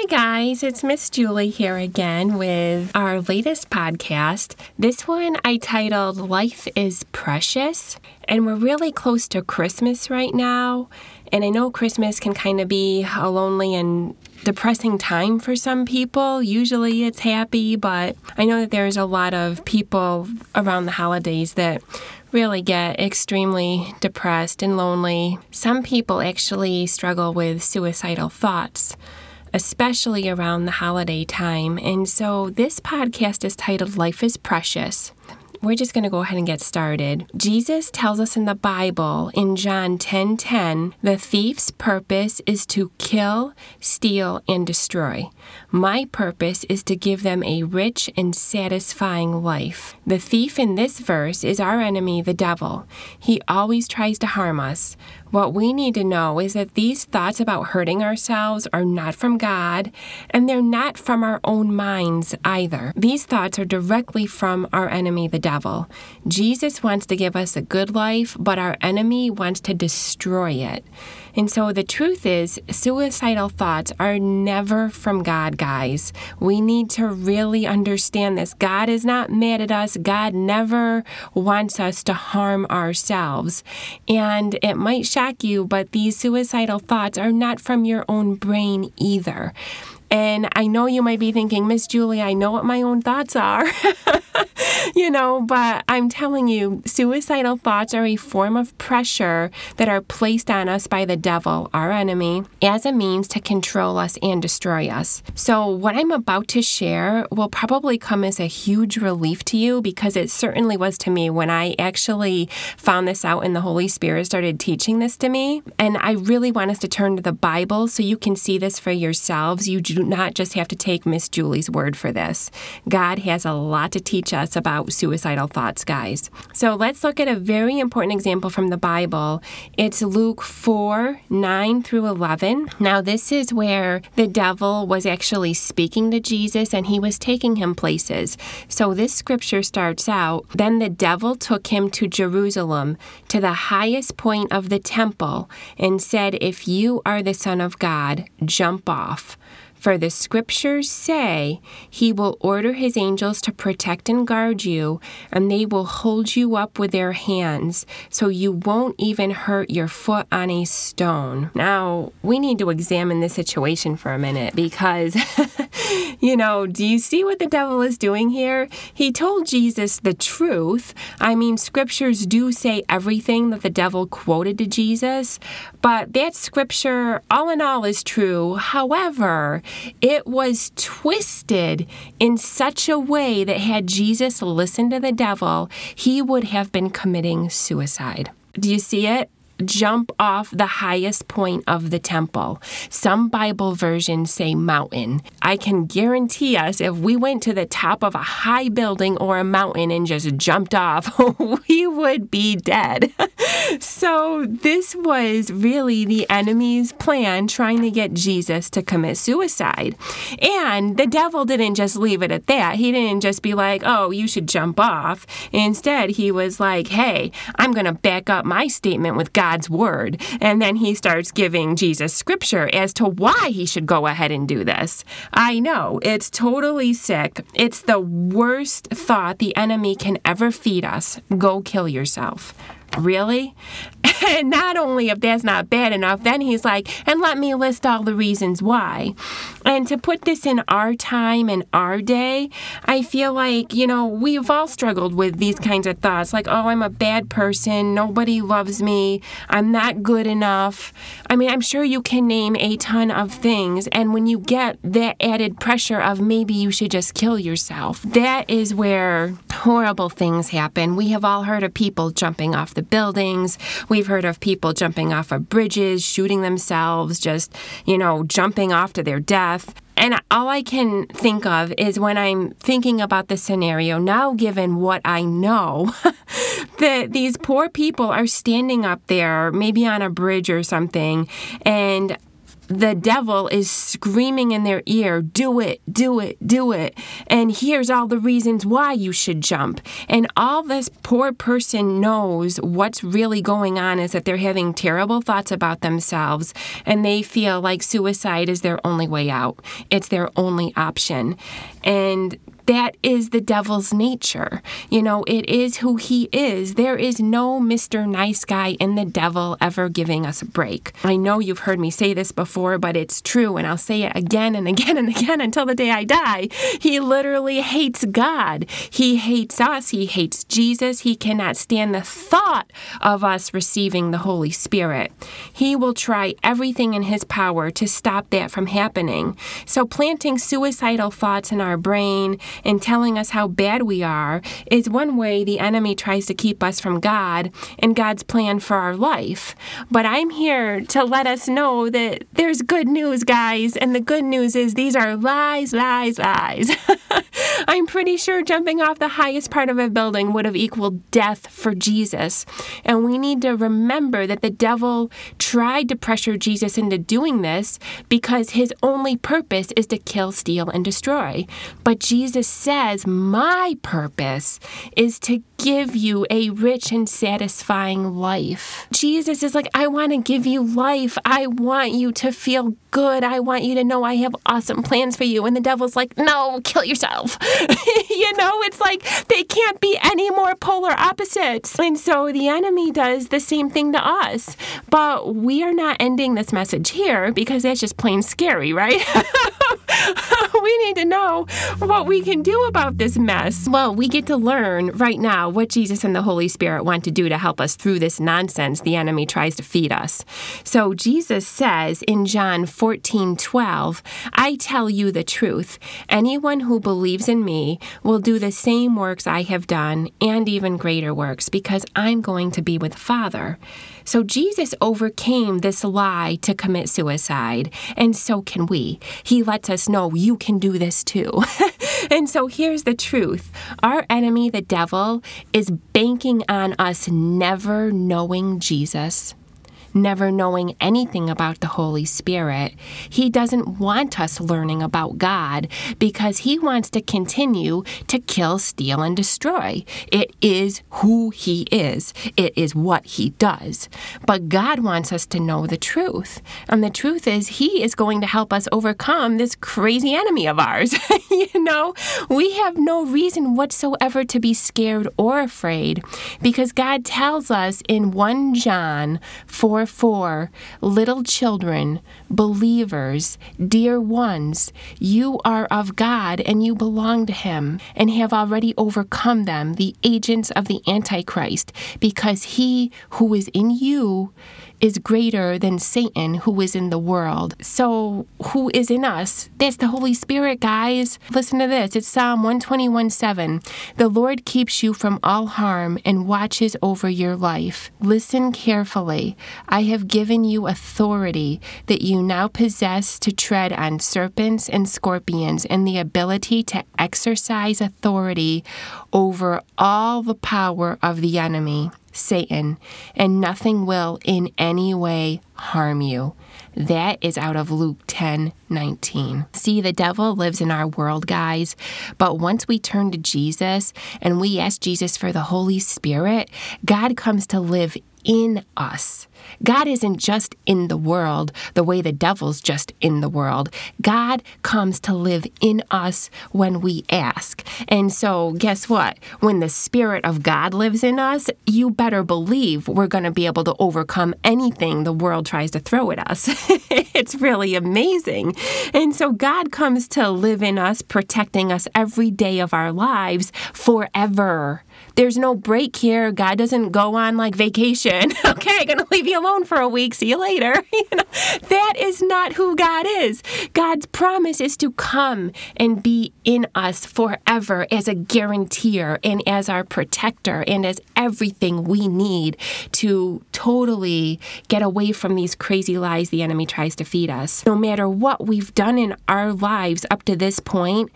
Hi, guys. It's Miss Julie here again with our latest podcast. This one I titled Life is Precious. And we're really close to Christmas right now. And I know Christmas can kind of be a lonely and depressing time for some people. Usually it's happy, but I know that there's a lot of people around the holidays that really get extremely depressed and lonely. Some people actually struggle with suicidal thoughts especially around the holiday time. And so this podcast is titled Life is Precious. We're just going to go ahead and get started. Jesus tells us in the Bible in John 10:10, 10, 10, the thief's purpose is to kill, steal, and destroy. My purpose is to give them a rich and satisfying life. The thief in this verse is our enemy, the devil. He always tries to harm us. What we need to know is that these thoughts about hurting ourselves are not from God, and they're not from our own minds either. These thoughts are directly from our enemy, the devil. Jesus wants to give us a good life, but our enemy wants to destroy it. And so the truth is, suicidal thoughts are never from God, guys. We need to really understand this. God is not mad at us, God never wants us to harm ourselves. And it might shock you, but these suicidal thoughts are not from your own brain either. And I know you might be thinking, Miss Julie, I know what my own thoughts are. you know, but I'm telling you, suicidal thoughts are a form of pressure that are placed on us by the devil, our enemy, as a means to control us and destroy us. So, what I'm about to share will probably come as a huge relief to you because it certainly was to me when I actually found this out and the Holy Spirit started teaching this to me. And I really want us to turn to the Bible so you can see this for yourselves. You do not just have to take Miss Julie's word for this. God has a lot to teach us about suicidal thoughts, guys. So let's look at a very important example from the Bible. It's Luke 4 9 through 11. Now, this is where the devil was actually speaking to Jesus and he was taking him places. So this scripture starts out Then the devil took him to Jerusalem, to the highest point of the temple, and said, If you are the Son of God, jump off. For the scriptures say, He will order His angels to protect and guard you, and they will hold you up with their hands, so you won't even hurt your foot on a stone. Now, we need to examine this situation for a minute because, you know, do you see what the devil is doing here? He told Jesus the truth. I mean, scriptures do say everything that the devil quoted to Jesus, but that scripture, all in all, is true. However, it was twisted in such a way that had Jesus listened to the devil, he would have been committing suicide. Do you see it? Jump off the highest point of the temple. Some Bible versions say mountain. I can guarantee us if we went to the top of a high building or a mountain and just jumped off, we would be dead. so, this was really the enemy's plan trying to get Jesus to commit suicide. And the devil didn't just leave it at that. He didn't just be like, oh, you should jump off. Instead, he was like, hey, I'm going to back up my statement with God God's word. And then he starts giving Jesus scripture as to why he should go ahead and do this. I know, it's totally sick. It's the worst thought the enemy can ever feed us go kill yourself. Really? And not only if that's not bad enough, then he's like, and let me list all the reasons why. And to put this in our time and our day, I feel like, you know, we've all struggled with these kinds of thoughts like, oh, I'm a bad person. Nobody loves me. I'm not good enough. I mean, I'm sure you can name a ton of things. And when you get that added pressure of maybe you should just kill yourself, that is where horrible things happen. We have all heard of people jumping off the the buildings. We've heard of people jumping off of bridges, shooting themselves, just, you know, jumping off to their death. And all I can think of is when I'm thinking about the scenario now, given what I know, that these poor people are standing up there, maybe on a bridge or something, and the devil is screaming in their ear, do it, do it, do it. And here's all the reasons why you should jump. And all this poor person knows what's really going on is that they're having terrible thoughts about themselves and they feel like suicide is their only way out. It's their only option. And that is the devil's nature. You know, it is who he is. There is no Mr. Nice Guy in the devil ever giving us a break. I know you've heard me say this before, but it's true, and I'll say it again and again and again until the day I die. He literally hates God. He hates us. He hates Jesus. He cannot stand the thought of us receiving the Holy Spirit. He will try everything in his power to stop that from happening. So, planting suicidal thoughts in our brain and telling us how bad we are is one way the enemy tries to keep us from God and God's plan for our life. But I'm here to let us know that there's good news, guys, and the good news is these are lies, lies, lies. I'm pretty sure jumping off the highest part of a building would have equaled death for Jesus. And we need to remember that the devil tried to pressure Jesus into doing this because his only purpose is to kill, steal, and destroy. But Jesus says, My purpose is to give you a rich and satisfying life. Jesus is like, I want to give you life. I want you to feel good. I want you to know I have awesome plans for you. And the devil's like, no, kill yourself. you know, it's like they can't be polar opposites. And so the enemy does the same thing to us. But we are not ending this message here because that's just plain scary, right? we need to know what we can do about this mess. Well, we get to learn right now what Jesus and the Holy Spirit want to do to help us through this nonsense the enemy tries to feed us. So Jesus says in John 14 12, I tell you the truth. Anyone who believes in me will do the same works I have done and even greater works because I'm going to be with the Father. So Jesus overcame this lie to commit suicide, and so can we. He lets us know you can do this too. and so here's the truth our enemy, the devil, is banking on us never knowing Jesus never knowing anything about the Holy Spirit. He doesn't want us learning about God because He wants to continue to kill, steal, and destroy. It is who He is, it is what He does. But God wants us to know the truth. And the truth is, He is going to help us overcome this crazy enemy of ours. you know, we have no reason whatsoever to be scared or afraid because God tells us in 1 John 4 for little children, believers, dear ones, you are of God and you belong to Him and have already overcome them, the of the Antichrist, because He who is in you is greater than Satan who is in the world. So, who is in us? That's the Holy Spirit, guys. Listen to this. It's Psalm 121 7. The Lord keeps you from all harm and watches over your life. Listen carefully. I have given you authority that you now possess to tread on serpents and scorpions and the ability to exercise authority over all the power of the enemy. Satan, and nothing will in any way harm you. That is out of Luke 10 19. See, the devil lives in our world, guys, but once we turn to Jesus and we ask Jesus for the Holy Spirit, God comes to live in us. God isn't just in the world the way the devil's just in the world. God comes to live in us when we ask. And so, guess what? When the Spirit of God lives in us, you better believe we're going to be able to overcome anything the world tries to throw at us. it's really amazing. And so, God comes to live in us, protecting us every day of our lives forever. There's no break here. God doesn't go on like vacation. okay, gonna leave you alone for a week. See you later. you know, that is not who God is. God's promise is to come and be in us forever as a guarantor and as our protector and as everything we need to totally get away from these crazy lies the enemy tries to feed us. No matter what we've done in our lives up to this point,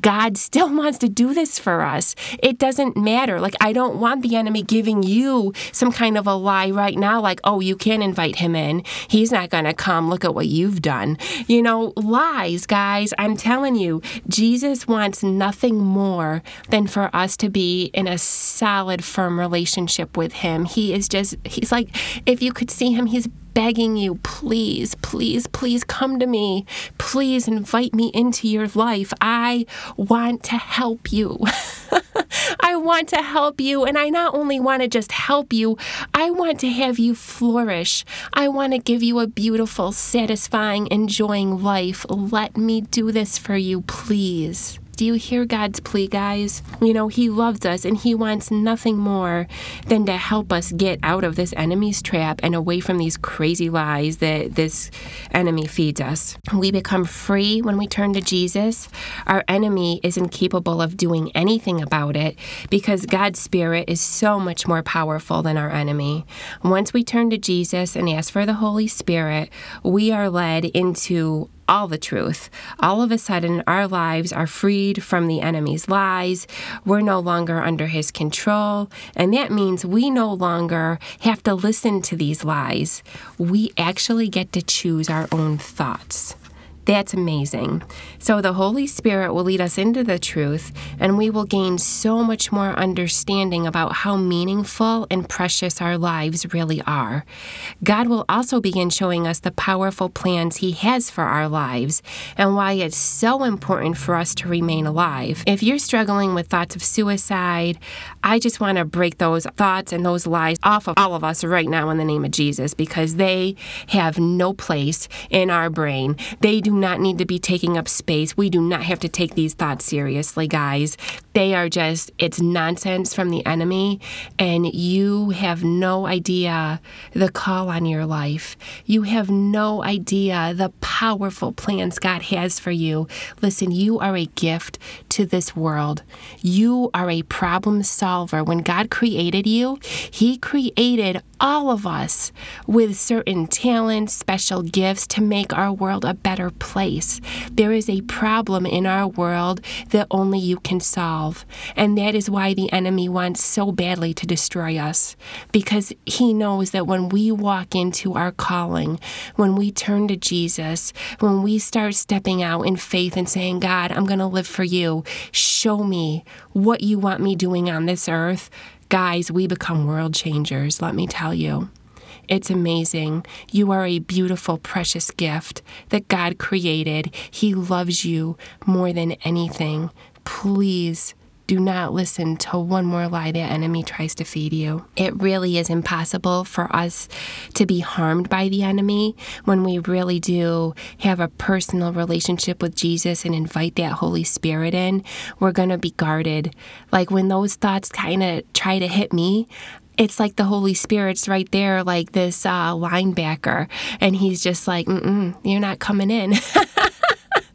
God still wants to do this for us. It doesn't matter better. Like, I don't want the enemy giving you some kind of a lie right now, like, oh, you can't invite him in. He's not going to come. Look at what you've done. You know, lies, guys. I'm telling you, Jesus wants nothing more than for us to be in a solid, firm relationship with him. He is just, he's like, if you could see him, he's begging you, please, please, please come to me. Please invite me into your life. I want to help you. I want to help you. And I not only want to just help you, I want to have you flourish. I want to give you a beautiful, satisfying, enjoying life. Let me do this for you, please. Do you hear God's plea, guys? You know, He loves us and He wants nothing more than to help us get out of this enemy's trap and away from these crazy lies that this enemy feeds us. We become free when we turn to Jesus. Our enemy is incapable of doing anything about it because God's Spirit is so much more powerful than our enemy. Once we turn to Jesus and ask for the Holy Spirit, we are led into all the truth. All of a sudden, our lives are freed from the enemy's lies. We're no longer under his control. And that means we no longer have to listen to these lies. We actually get to choose our own thoughts. That's amazing. So the Holy Spirit will lead us into the truth, and we will gain so much more understanding about how meaningful and precious our lives really are. God will also begin showing us the powerful plans He has for our lives and why it's so important for us to remain alive. If you're struggling with thoughts of suicide, I just want to break those thoughts and those lies off of all of us right now in the name of Jesus because they have no place in our brain. They do not need to be taking up space. We do not have to take these thoughts seriously, guys. They are just, it's nonsense from the enemy, and you have no idea the call on your life. You have no idea the powerful plans God has for you. Listen, you are a gift to this world. You are a problem solver. When God created you, He created all of us with certain talents, special gifts to make our world a better place. There is a problem in our world that only you can solve. And that is why the enemy wants so badly to destroy us, because he knows that when we walk into our calling, when we turn to Jesus, when we start stepping out in faith and saying, God, I'm going to live for you, show me what you want me doing on this earth Guys, we become world changers, let me tell you. It's amazing. You are a beautiful, precious gift that God created. He loves you more than anything. Please do not listen to one more lie the enemy tries to feed you. It really is impossible for us to be harmed by the enemy when we really do have a personal relationship with Jesus and invite that Holy Spirit in. We're going to be guarded. Like when those thoughts kind of try to hit me, it's like the Holy Spirit's right there, like this uh, linebacker, and he's just like, Mm-mm, "You're not coming in."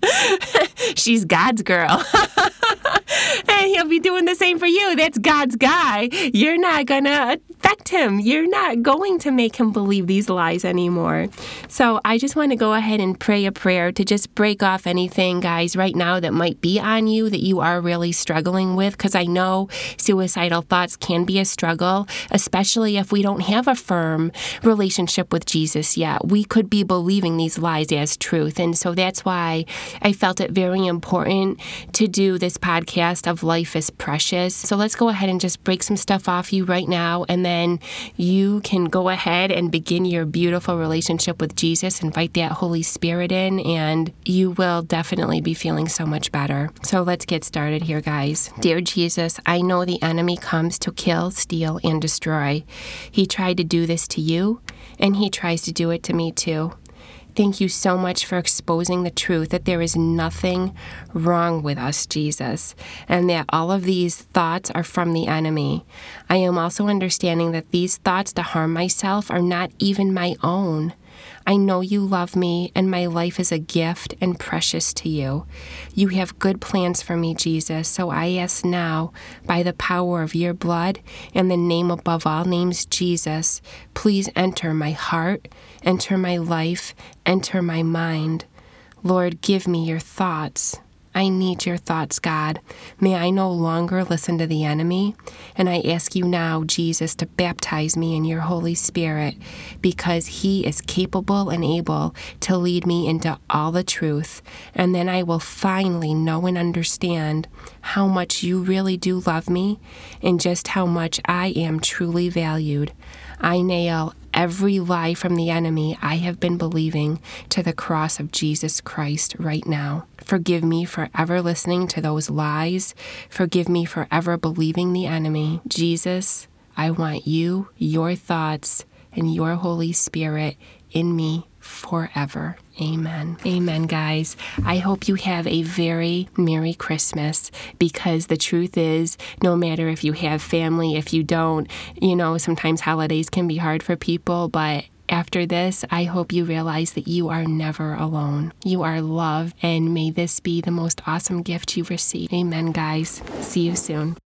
She's God's girl. and he'll be doing the same for you. That's God's guy. You're not going to affect him. You're not going to make him believe these lies anymore. So I just want to go ahead and pray a prayer to just break off anything, guys, right now that might be on you that you are really struggling with. Because I know suicidal thoughts can be a struggle, especially if we don't have a firm relationship with Jesus yet. We could be believing these lies as truth. And so that's why I felt it very important to do this podcast of Life is Precious. So let's go ahead and just break some stuff off you right now, and then you can go ahead and begin your beautiful relationship with Jesus. Invite that Holy Spirit in, and you will definitely be feeling so much better. So let's get started here, guys. Dear Jesus, I know the enemy comes to kill, steal, and destroy. He tried to do this to you, and he tries to do it to me too. Thank you so much for exposing the truth that there is nothing wrong with us, Jesus, and that all of these thoughts are from the enemy. I am also understanding that these thoughts to harm myself are not even my own. I know you love me, and my life is a gift and precious to you. You have good plans for me, Jesus, so I ask now, by the power of your blood and the name above all names, Jesus, please enter my heart, enter my life, enter my mind. Lord, give me your thoughts. I need your thoughts, God. May I no longer listen to the enemy. And I ask you now, Jesus, to baptize me in your Holy Spirit because he is capable and able to lead me into all the truth. And then I will finally know and understand how much you really do love me and just how much I am truly valued. I nail every lie from the enemy I have been believing to the cross of Jesus Christ right now. Forgive me for ever listening to those lies. Forgive me for ever believing the enemy. Jesus, I want you, your thoughts, and your Holy Spirit in me forever. Amen. Amen, guys. I hope you have a very Merry Christmas because the truth is, no matter if you have family, if you don't, you know, sometimes holidays can be hard for people, but after this, I hope you realize that you are never alone. You are loved, and may this be the most awesome gift you receive. Amen, guys. See you soon.